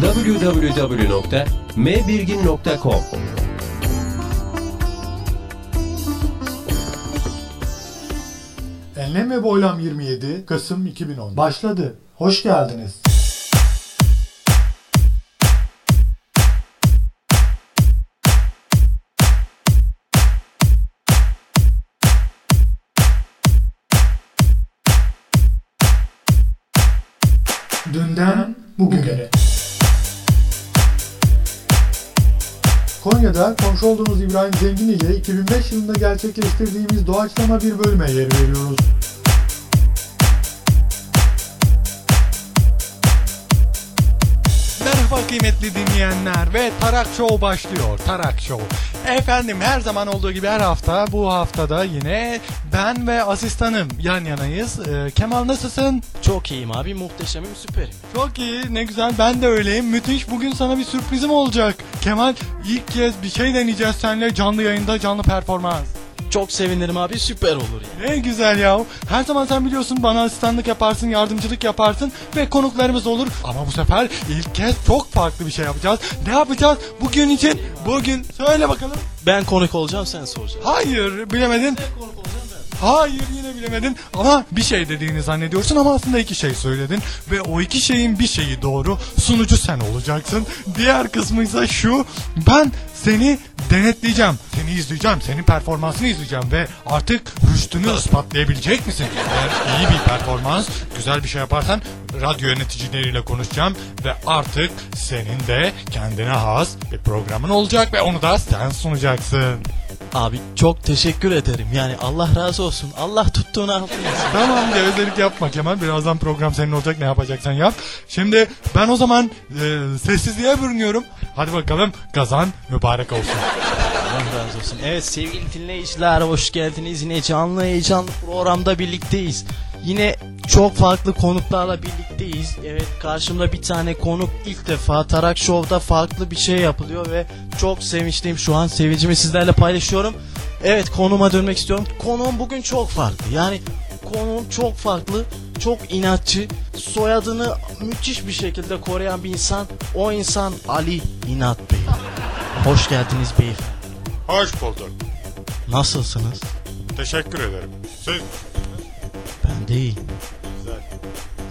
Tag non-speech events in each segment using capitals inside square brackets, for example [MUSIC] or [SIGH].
www.mbirgin.com Enlem ve Boylam 27 Kasım 2010 başladı. Hoş geldiniz. Dünden bugüne. Konya'da komşu olduğumuz İbrahim Zengin ile 2005 yılında gerçekleştirdiğimiz doğaçlama bir bölüme yer veriyoruz. Kıymetli dinleyenler ve Tarak Show başlıyor. Tarak Show. Efendim her zaman olduğu gibi her hafta bu haftada yine ben ve asistanım yan yanayız. Ee, Kemal nasılsın? Çok iyiyim abi muhteşemim süperim. Çok iyi ne güzel ben de öyleyim. Müthiş bugün sana bir sürprizim olacak. Kemal ilk kez bir şey deneyeceğiz seninle canlı yayında canlı performans. Çok sevinirim abi süper olur yani. Ne güzel ya. Her zaman sen biliyorsun bana asistanlık yaparsın, yardımcılık yaparsın ve konuklarımız olur. Ama bu sefer ilk kez çok farklı bir şey yapacağız. Ne yapacağız bugün için? Bugün söyle bakalım. Ben konuk olacağım sen soracaksın. Hayır bilemedin. Hayır yine bilemedin ama bir şey dediğini zannediyorsun ama aslında iki şey söyledin ve o iki şeyin bir şeyi doğru sunucu sen olacaksın. Diğer kısmı ise şu ben seni denetleyeceğim seni izleyeceğim senin performansını izleyeceğim ve artık rüştünü ispatlayabilecek misin? Eğer iyi bir performans güzel bir şey yaparsan radyo yöneticileriyle konuşacağım ve artık senin de kendine has bir programın olacak ve onu da sen sunacaksın. Abi çok teşekkür ederim yani Allah razı olsun. Allah tuttuğunu altın etsin. Tamam gevezelik yapma Kemal. Birazdan program senin olacak ne yapacaksan yap. Şimdi ben o zaman e, sessizliğe bürünüyorum. Hadi bakalım kazan mübarek olsun. Allah razı olsun. Evet sevgili dinleyiciler hoş geldiniz. Yine canlı heyecanlı programda birlikteyiz. Yine çok farklı konuklarla birlikteyiz. Evet karşımda bir tane konuk ilk defa Tarak Show'da farklı bir şey yapılıyor ve çok sevinçliyim şu an. Sevincimi sizlerle paylaşıyorum. Evet konuma dönmek istiyorum. Konuğum bugün çok farklı. Yani konuğum çok farklı, çok inatçı. Soyadını müthiş bir şekilde koruyan bir insan. O insan Ali İnat Bey. Hoş geldiniz beyefendi. Hoş bulduk. Nasılsınız? Teşekkür ederim. Siz Ben de iyiyim. güzel.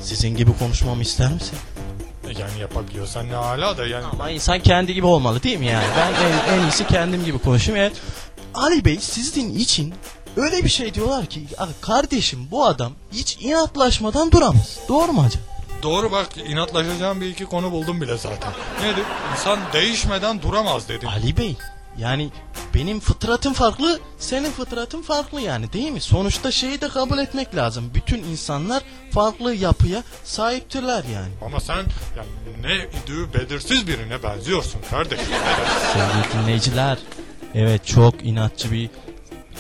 Sizin gibi konuşmamı ister misin? Yani yapabiliyorsan ne hala da yani. Ama insan kendi gibi olmalı değil mi yani? Ben en, en iyisi kendim gibi konuşayım. Evet. Ali Bey sizin için öyle bir şey diyorlar ki "Ya kardeşim bu adam hiç inatlaşmadan duramaz. Doğru mu acaba? Doğru bak inatlaşacağım bir iki konu buldum bile zaten. Nedir? İnsan değişmeden duramaz dedim. Ali Bey yani benim fıtratım farklı, senin fıtratın farklı yani değil mi? Sonuçta şeyi de kabul etmek lazım. Bütün insanlar farklı yapıya sahiptirler yani. Ama sen yani ne idüğü belirsiz birine benziyorsun kardeşim. Sevgili dinleyiciler, evet çok inatçı bir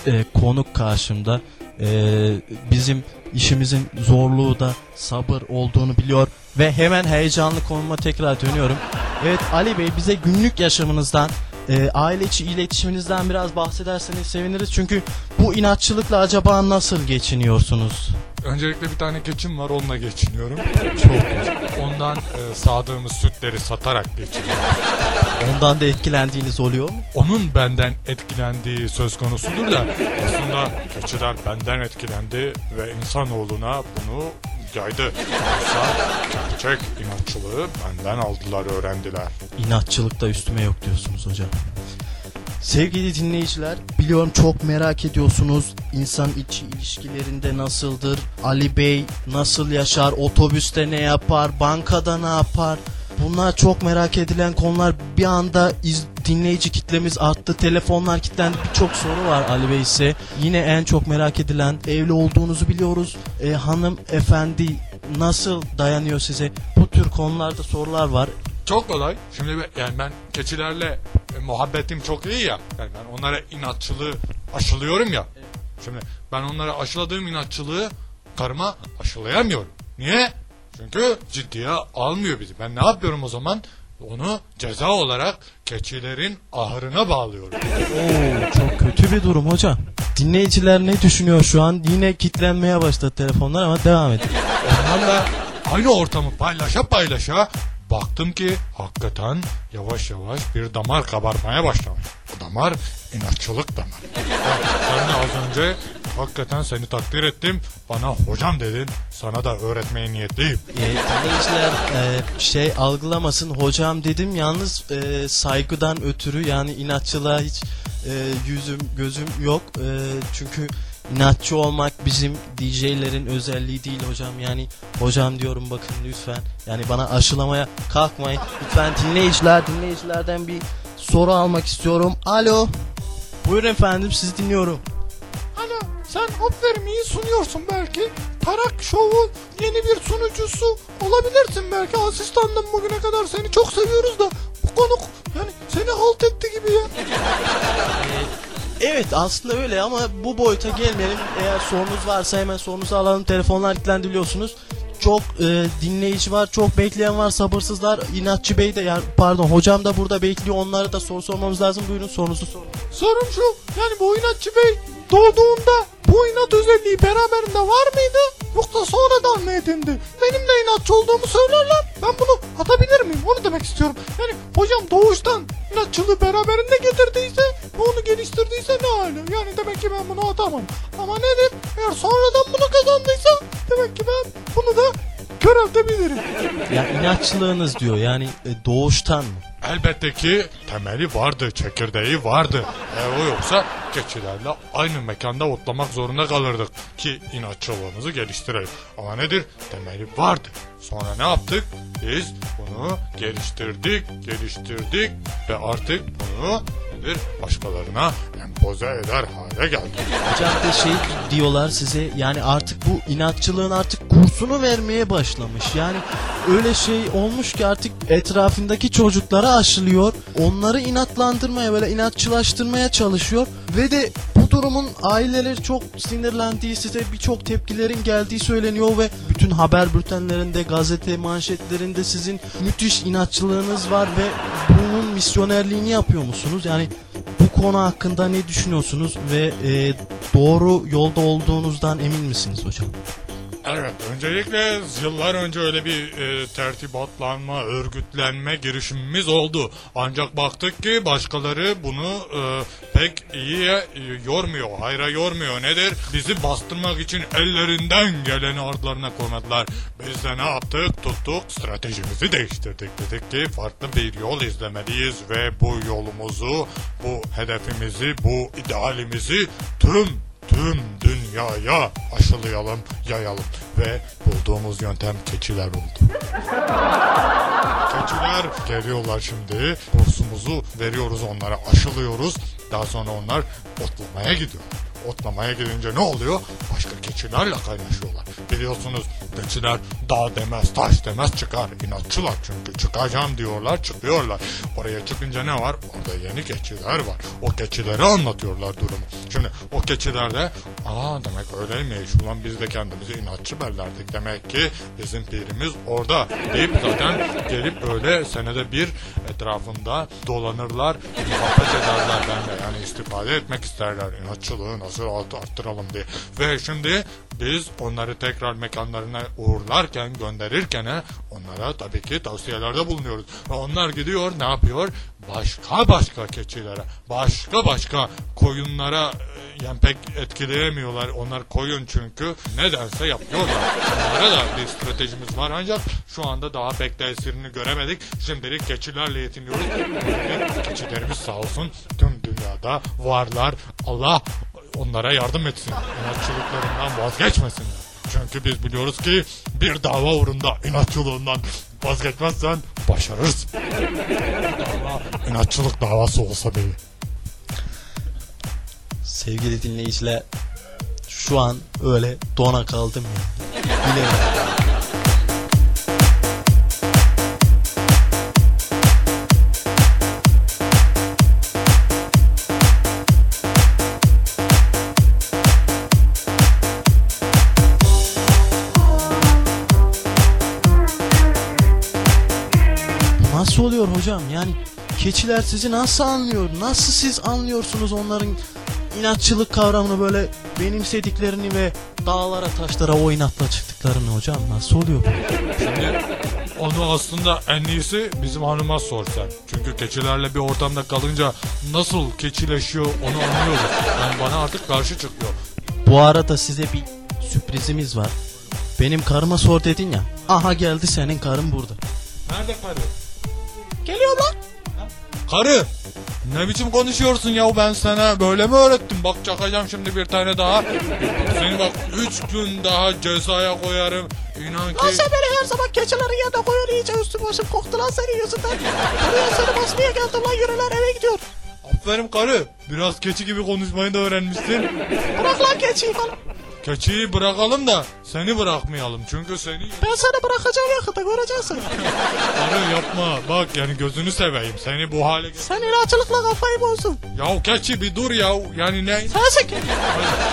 e, konuk karşımda. E, bizim işimizin zorluğu da sabır olduğunu biliyor ve hemen heyecanlı konuma tekrar dönüyorum. Evet Ali Bey bize günlük yaşamınızdan, e, aile içi iletişiminizden biraz bahsederseniz seviniriz. Çünkü bu inatçılıkla acaba nasıl geçiniyorsunuz? Öncelikle bir tane keçim var onunla geçiniyorum. Çok güzel. Ondan e, sağdığımız sütleri satarak geçiniyorum. Ondan da etkilendiğiniz oluyor mu? Onun benden etkilendiği söz konusudur da aslında keçiler benden etkilendi ve insanoğluna bunu yaydı. Yoksa gerçek inatçılığı benden aldılar öğrendiler. İnatçılık da üstüme yok diyorsunuz hocam. Sevgili dinleyiciler, biliyorum çok merak ediyorsunuz. İnsan içi ilişkilerinde nasıldır? Ali Bey nasıl yaşar? Otobüste ne yapar? Bankada ne yapar? Bunlar çok merak edilen konular. Bir anda iz- dinleyici kitlemiz arttı. Telefonlar kilitlendi. Birçok soru var Ali Bey ise. Yine en çok merak edilen evli olduğunuzu biliyoruz. E, hanım efendi nasıl dayanıyor size? Bu tür konularda sorular var. Çok kolay. Şimdi yani ben keçilerle e, muhabbetim çok iyi ya. Yani ben onlara inatçılığı aşılıyorum ya. Şimdi ben onlara aşıladığım inatçılığı karıma aşılayamıyorum. Niye? Çünkü ciddiye almıyor bizi. Ben ne yapıyorum o zaman? Onu ceza olarak keçilerin ahırına bağlıyorum. Oo, çok kötü bir durum hocam. Dinleyiciler ne düşünüyor şu an? Yine kitlenmeye başladı telefonlar ama devam edin. Onlarla aynı ortamı paylaşa paylaşa baktım ki hakikaten yavaş yavaş bir damar kabarmaya başlamış. Bu damar inatçılık damarı. Bak, Sen de az önce hakikaten seni takdir ettim. Bana hocam dedin. Sana da öğretmeye niyetliyim. E, dinleyiciler e, şey algılamasın. Hocam dedim yalnız e, saygıdan ötürü yani inatçılığa hiç e, yüzüm gözüm yok. E, çünkü inatçı olmak bizim DJ'lerin özelliği değil hocam. Yani hocam diyorum bakın lütfen. Yani bana aşılamaya kalkmayın. Lütfen dinleyiciler dinleyicilerden bir soru almak istiyorum. Alo. Buyurun efendim sizi dinliyorum sen aferin iyi sunuyorsun belki. Tarak Show'un yeni bir sunucusu olabilirsin belki. Asistandım bugüne kadar seni çok seviyoruz da bu konuk yani seni halt etti gibi ya. Evet aslında öyle ama bu boyuta gelmeyelim. Eğer sorunuz varsa hemen sorunuzu alalım. Telefonlar kilitlendi biliyorsunuz. Çok e, dinleyici var, çok bekleyen var, sabırsızlar. İnatçı Bey de yani pardon hocam da burada bekliyor. Onlara da soru sormamız lazım. Buyurun sorunuzu sorun. Sorum şu yani bu inatçı bey doğduğunda bu inat özelliği beraberinde var mıydı yoksa sonradan mı edindi? Benim de inatçı olduğumu söylerler ben bunu atabilir miyim onu demek istiyorum. Yani hocam doğuştan inatçılığı beraberinde getirdiyse ve onu geliştirdiyse ne hali? Yani demek ki ben bunu atamam. Ama nedir? Eğer sonradan bunu kazandıysa demek ki ben bunu da köreltebilirim. Ya inatçılığınız diyor yani e, doğuştan mı? Elbette ki temeli vardı, çekirdeği vardı. Eğer o yoksa keçilerle aynı mekanda otlamak zorunda kalırdık ki inatçılığımızı geliştirelim. Ama nedir? Temeli vardı. Sonra ne yaptık? Biz bunu geliştirdik, geliştirdik ve artık bunu nedir? Başkalarına empoze eder hale geldik. Hocam da şey diyorlar size yani artık bu inatçılığın artık kursunu vermeye başlamış. Yani öyle şey olmuş ki artık etrafındaki çocuklara aşılıyor. Onları inatlandırmaya böyle inatçılaştırmaya çalışıyor. Ve de bu durumun aileleri çok sinirlendiği size birçok tepkilerin geldiği söyleniyor ve bütün haber bültenlerinde gazete manşetlerinde sizin müthiş inatçılığınız var ve bunun misyonerliğini yapıyor musunuz? Yani bu konu hakkında ne düşünüyorsunuz ve e, doğru yolda olduğunuzdan emin misiniz hocam? Evet, öncelikle yıllar önce öyle bir e, tertibatlanma, örgütlenme girişimimiz oldu. Ancak baktık ki başkaları bunu e, pek iyi e, yormuyor, hayra yormuyor. Nedir? Bizi bastırmak için ellerinden geleni ardlarına koymadılar. Biz de ne yaptık? Tuttuk, stratejimizi değiştirdik. Dedik ki farklı bir yol izlemeliyiz ve bu yolumuzu, bu hedefimizi, bu idealimizi tüm tüm dünyaya aşılayalım, yayalım ve bulduğumuz yöntem keçiler oldu. Keçiler geliyorlar şimdi. Kursumuzu veriyoruz onlara, aşılıyoruz. Daha sonra onlar otlamaya gidiyor. Otlamaya gidince ne oluyor? Başka keçilerle kaynaşıyorlar. Biliyorsunuz keçiler dağ demez, taş demez çıkar. İnatçılar çünkü. Çıkacağım diyorlar, çıkıyorlar. Oraya çıkınca ne var? Orada yeni keçiler var. O keçilere anlatıyorlar durumu. Şimdi o keçiler de aa demek öyleymiş. Ulan biz de kendimizi inatçı bellerdik. Demek ki bizim pirimiz orada. Deyip zaten gelip öyle senede bir etrafında dolanırlar. Muhabbet ederler benimle. Yani istifade etmek isterler. İnatçılığı nasıl arttıralım diye. Ve şimdi biz onları tekrar mekanlarına uğurlarken, gönderirken onlara tabii ki tavsiyelerde bulunuyoruz. Ve onlar gidiyor ne yapıyor? Başka başka keçilere, başka başka koyunlara e, yani pek etkileyemiyorlar. Onlar koyun çünkü nedense yapıyorlar. Onlara da bir stratejimiz var ancak şu anda daha pek tesirini göremedik. Şimdilik keçilerle yetiniyoruz. Keçilerimiz sağ olsun tüm dünyada varlar. Allah onlara yardım etsin. İnatçılıklarından vazgeçmesinler. Çünkü biz biliyoruz ki bir dava uğrunda inatçılığından Vazgeçmezsen başarırsın. İnatçılık davası olsa bile. Sevgili dinleyiciler şu an öyle dona kaldım ya. Bilemiyorum. Nasıl oluyor hocam? Yani keçiler sizi nasıl anlıyor? Nasıl siz anlıyorsunuz onların inatçılık kavramını böyle benimsediklerini ve dağlara taşlara o inatla çıktıklarını hocam? Nasıl oluyor bu? Onu aslında en iyisi bizim hanıma sorsan. Çünkü keçilerle bir ortamda kalınca nasıl keçileşiyor onu anlıyoruz. Yani bana artık karşı çıkıyor. Bu arada size bir sürprizimiz var. Benim karıma sor dedin ya. Aha geldi senin karın burada. Nerede karı? Geliyor lan. Karı! Ne biçim konuşuyorsun ya ben sana böyle mi öğrettim? Bak çakacağım şimdi bir tane daha. Seni bak üç gün daha cezaya koyarım. İnan ki... beni her zaman keçilerin yanına koyuyor iyice üstüm başım koktu lan senin yüzünden. Buraya seni basmaya geldim lan yürüler eve gidiyor. Aferin karı. Biraz keçi gibi konuşmayı da öğrenmişsin. Bırak lan keçiyi falan. Keçiyi bırakalım da seni bırakmayalım. Çünkü seni... Ben seni bırakacağım yakında göreceksin. Karı yapma. Bak yani gözünü seveyim. Seni bu hale... Sen inatçılıkla kafayı bozdun. Ya keçi bir dur ya. Yani ne... Sensin ki.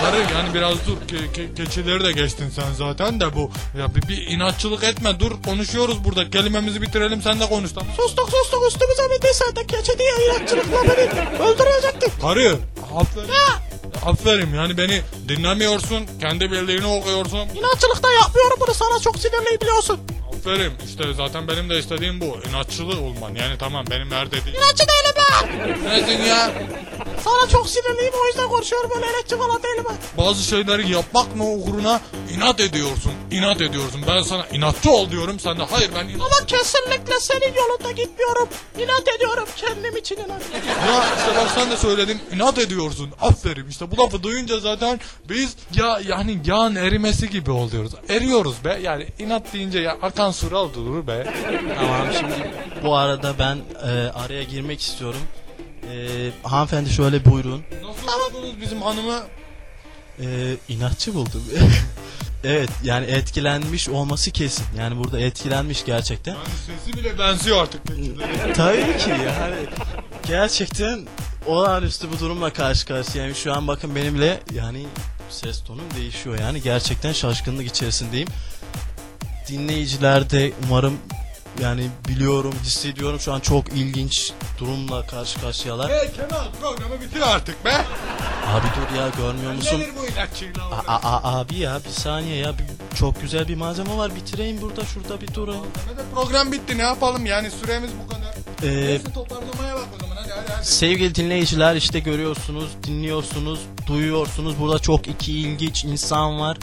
Karı yani biraz dur. Ke- ke- keçileri de geçtin sen zaten de bu. Ya bir, bir inatçılık etme. Dur konuşuyoruz burada. Kelimemizi bitirelim sen de konuş tamam. Sustuk sustuk üstümüze bindiysen de keçi diye inatçılıkla beni öldürecektin. Karı. Aferin. Aferin yani beni dinlemiyorsun. Kendi bildiğini okuyorsun. İnatçılıkta yapmıyorum bunu sana çok sinirliyim biliyorsun. Aferin. İşte zaten benim de istediğim bu. İnatçılı olman. Yani tamam benim her dediğim. İnatçı değilim ben. Nesin ya? Sana çok sinirliyim o yüzden konuşuyorum böyle inatçı falan değilim ben. Bazı şeyleri yapmak mı uğruna inat ediyorsun. İnat ediyorsun. Ben sana inatçı ol diyorum. Sen de hayır ben inat... Ama kesinlikle senin yolunda gitmiyorum. İnat ediyorum kendim için inat. Ya işte bak sen de söyledin. inat ediyorsun. Aferin. İşte bu lafı duyunca zaten biz ya yani yağın erimesi gibi oluyoruz. Eriyoruz be. Yani inat deyince ya akan sural durur be. [LAUGHS] Tamam şimdi bu arada ben e, araya girmek istiyorum. E, hanımefendi şöyle buyurun. Nasıl buldunuz bizim hanımı? E, inatçı buldum. [LAUGHS] evet yani etkilenmiş olması kesin. Yani burada etkilenmiş gerçekten. Yani sesi bile benziyor artık. keçilere. Tabii ki yani gerçekten olağanüstü bu durumla karşı karşıyayım. Şu an bakın benimle yani ses tonum değişiyor yani gerçekten şaşkınlık içerisindeyim. Dinleyiciler de umarım yani biliyorum hissediyorum şu an çok ilginç durumla karşı karşıyalar. Hey Kemal programı bitir artık be. Abi dur ya görmüyor musun? Nedir bu inatçıyla? A- a- abi ya bir saniye ya bir- çok güzel bir malzeme var bitireyim burada şurada bir durun. Ne de program bitti ne yapalım yani süremiz bu kadar. Ee, Hepsi toparlamaya bak Sevgili dinleyiciler işte görüyorsunuz, dinliyorsunuz, duyuyorsunuz. Burada çok iki ilginç insan var.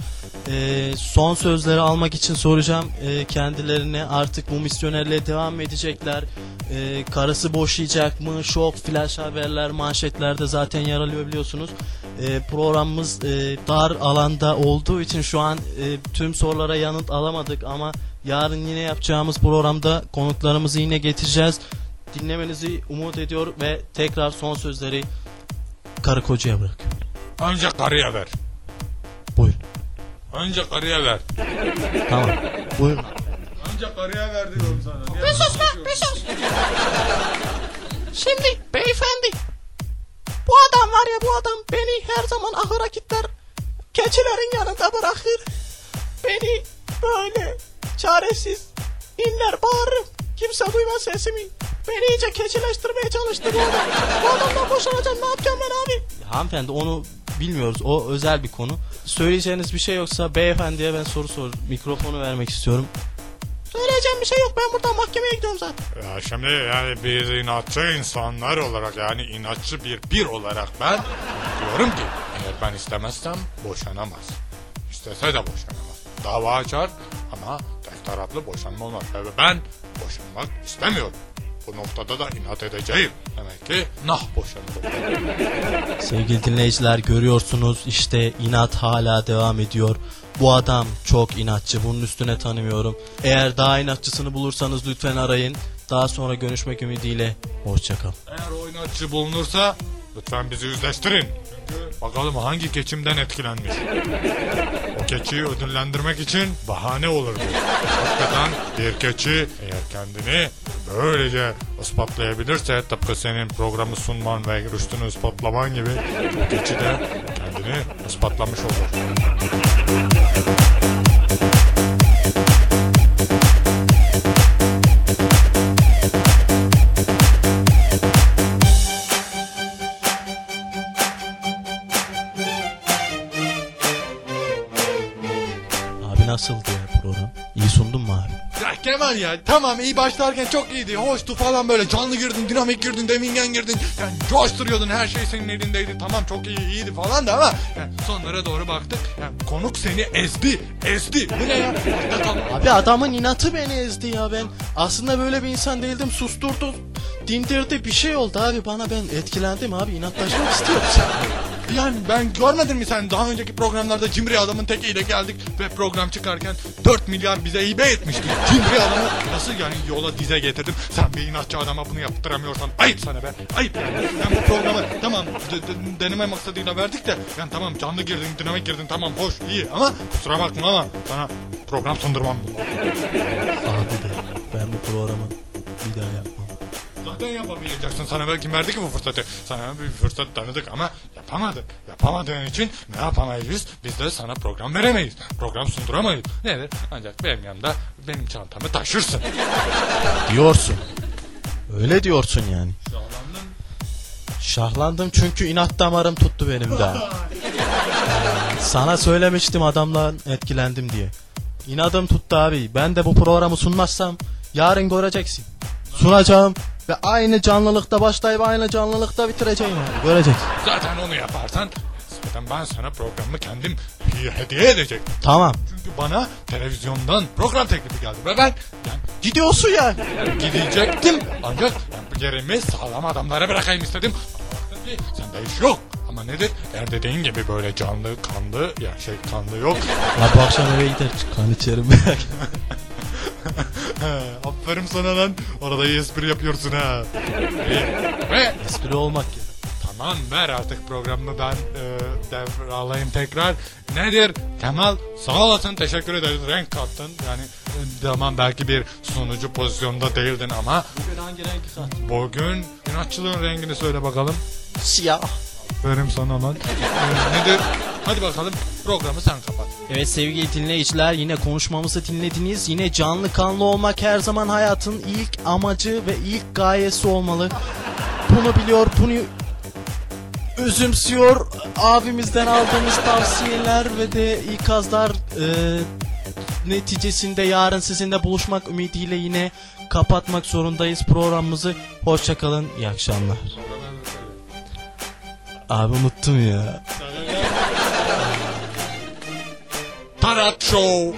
Ee, son sözleri almak için soracağım ee, kendilerine. Artık bu misyonerliğe devam mı edecekler? Ee, karısı boşayacak mı? Şok, flash haberler, manşetlerde zaten yer alıyor biliyorsunuz. Ee, programımız e, dar alanda olduğu için şu an e, tüm sorulara yanıt alamadık ama yarın yine yapacağımız programda konuklarımızı yine getireceğiz dinlemenizi umut ediyor ve tekrar son sözleri karı kocaya bırakıyorum. Önce karıya ver. Buyurun. Önce karıya ver. Tamam. Buyurun. Önce karıya ver diyorum sana. Bir sus lan bir sus. Şimdi beyefendi. Bu adam var ya bu adam beni her zaman ahıra kitler. Keçilerin yanında bırakır. Beni böyle çaresiz inler bağırırım. Kimse duymaz sesimi. Beni iyice keçileştirmeye çalıştı bu adam. Bu adamdan boşanacağım ne yapacağım ben abi? Hanımefendi onu bilmiyoruz. O özel bir konu. Söyleyeceğiniz bir şey yoksa beyefendiye ben soru sor. Mikrofonu vermek istiyorum. Söyleyeceğim bir şey yok. Ben buradan mahkemeye gidiyorum zaten. Ya şimdi yani biz inatçı insanlar olarak yani inatçı bir bir olarak ben diyorum ki eğer ben istemezsem boşanamaz. İstese de boşanamaz. Dava açar ama tek taraflı boşanma olmaz. Ve ben boşanmak istemiyorum. Bu noktada da inat edeceğim. Demek ki nah boşanırım. Sevgili dinleyiciler görüyorsunuz işte inat hala devam ediyor. Bu adam çok inatçı. Bunun üstüne tanımıyorum. Eğer daha inatçısını bulursanız lütfen arayın. Daha sonra görüşmek ümidiyle. Hoşçakal. Eğer oynatçı bulunursa lütfen bizi yüzleştirin. Çünkü bakalım hangi keçimden etkilenmiş. O keçiyi ödüllendirmek için bahane olur bu. Hakikaten bir keçi eğer kendini böylece ispatlayabilirse tıpkı senin programı sunman ve rüştünü ispatlaman gibi keçi de kendini ispatlamış olur. Ya Kemal ya tamam iyi başlarken çok iyiydi. Hoştu falan böyle canlı girdin, dinamik girdin, demingen girdin. Yani coşturuyordun her şey senin elindeydi. Tamam çok iyi iyiydi falan da ama yani sonlara doğru baktık. Yani konuk seni ezdi, ezdi. Bu ne ya? Abi adamın inatı beni ezdi ya ben. Aslında böyle bir insan değildim. Susturdu. Dindirdi bir şey oldu abi bana ben etkilendim abi inatlaşmak istiyorum. Yani ben görmedin mi sen daha önceki programlarda cimri adamın tekiyle geldik ve program çıkarken 4 milyar bize hibe etmişti. Cimri adamı nasıl yani yola dize getirdim. Sen bir inatçı adama bunu yaptıramıyorsan ayıp sana be. Ayıp yani. Ben bu programı tamam de- de- deneme maksadıyla verdik de yani tamam canlı girdin dinamik girdin tamam hoş iyi ama kusura bakma ama sana program sundurmam. Abi de ben bu programı bir daha yapmam. Zaten yapamayacaksın. Sana belki verdik bu fırsatı. Sana bir fırsat tanıdık ama yapamadın. Yapamadığın için ne yapamayız? Biz de sana program veremeyiz. Program sunduramayız. Nedir? Ancak benim yanımda benim çantamı taşırsın. Diyorsun. Öyle diyorsun yani. Şahlandım çünkü inat damarım tuttu benim de. Sana söylemiştim adamla etkilendim diye. İnadım tuttu abi. Ben de bu programı sunmazsam yarın göreceksin. Sunacağım ve aynı canlılıkta başlayıp aynı canlılıkta bitireceğim abi. Göreceksin. Zaten onu yaparsan zaten ben sana programı kendim hediye edecektim. Tamam. Çünkü bana televizyondan program teklifi geldi ve ben yani Gidiyorsun yani. gidecektim ancak yani yerimi sağlam adamlara bırakayım istedim. Ama baktım ki sende iş yok. Ama nedir? Eğer dediğin gibi böyle canlı, kanlı, ya şey kanlı yok. Ya bu akşam eve gider kan içerim. [LAUGHS] [LAUGHS] Aferin sana lan. Orada iyi espri yapıyorsun ha. Ve Espri olmak ya. tamam ver artık programı ben e, devralayayım tekrar. Nedir? Kemal sağ olasın teşekkür ederiz. Renk kattın. Yani e, tamam belki bir sunucu pozisyonda değildin ama Bugün hangi renk kat? bugün inatçılığın rengini söyle bakalım. Siyah. Verim sana lan. E, nedir? Hadi bakalım programı sen kapat. Evet sevgili dinleyiciler yine konuşmamızı dinlediniz. Yine canlı kanlı olmak her zaman hayatın ilk amacı ve ilk gayesi olmalı. Bunu biliyor, bunu özümsüyor. Abimizden aldığımız tavsiyeler ve de ikazlar e, neticesinde yarın sizinle buluşmak ümidiyle yine kapatmak zorundayız programımızı. Hoşçakalın, iyi akşamlar. Abi unuttum ya. Tarat Show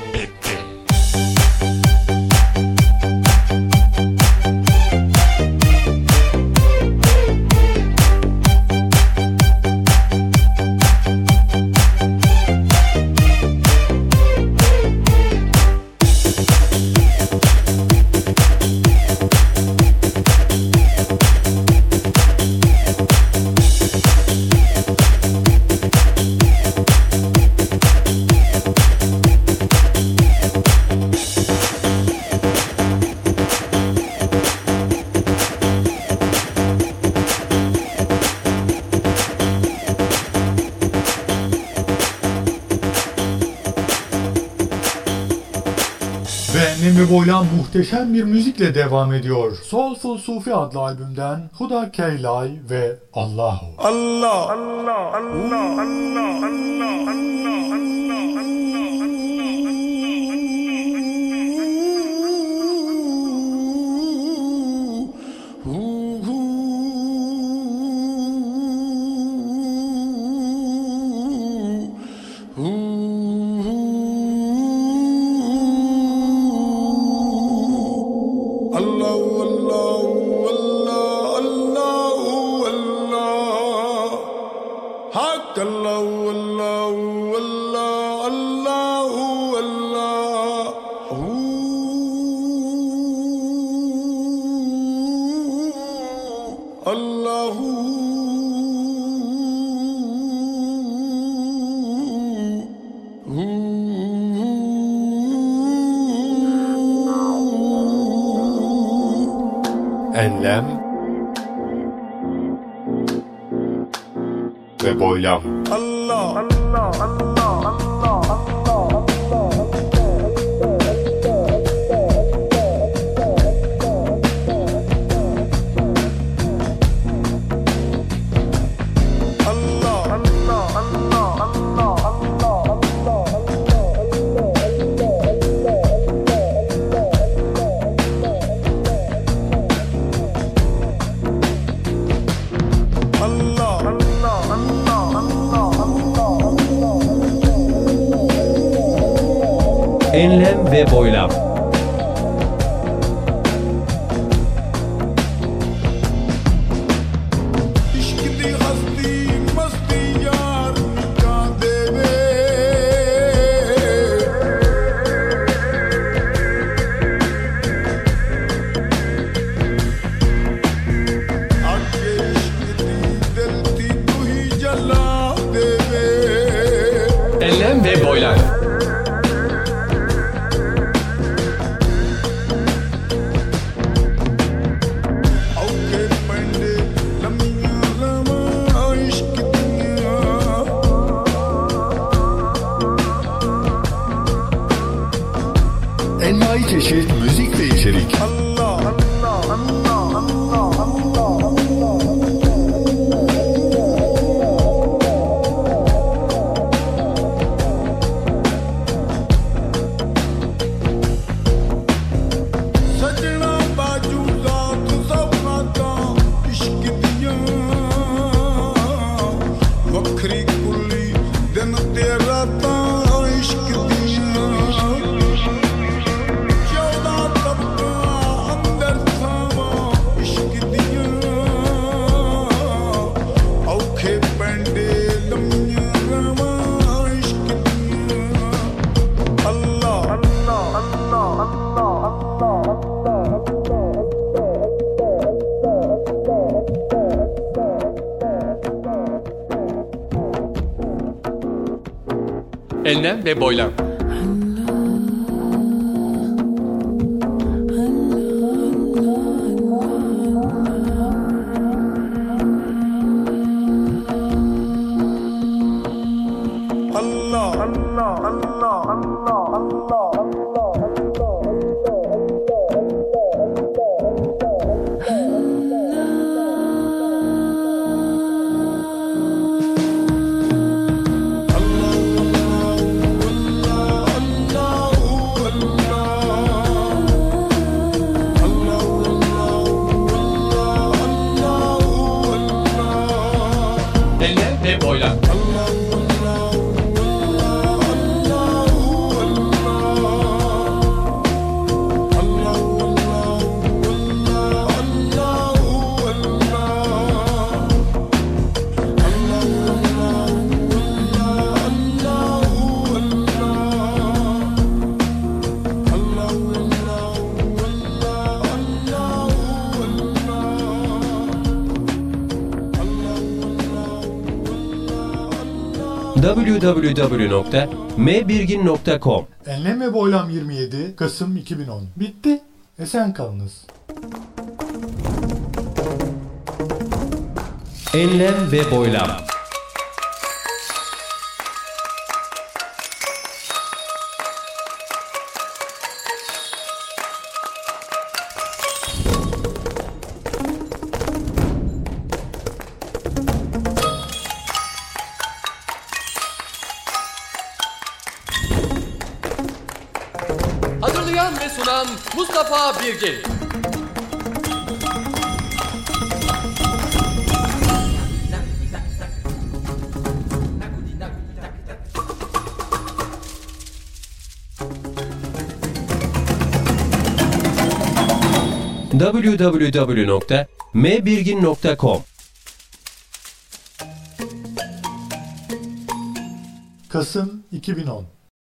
muhteşem bir müzikle devam ediyor. Soulful Sufi adlı albümden Huda Keylay ve Allahu. Allah Allah Allah Allah Allah Allah Allah Allah enlem ve boylam. Allah ve Boylam. Enlem ve boylam. Bismillah. www.mbirgin.com Enlem ve Boylam 27 Kasım 2010 Bitti. Esen kalınız. Enlem ve Boylam Mustafa Birgin. www.mbirgin.com Kasım 2010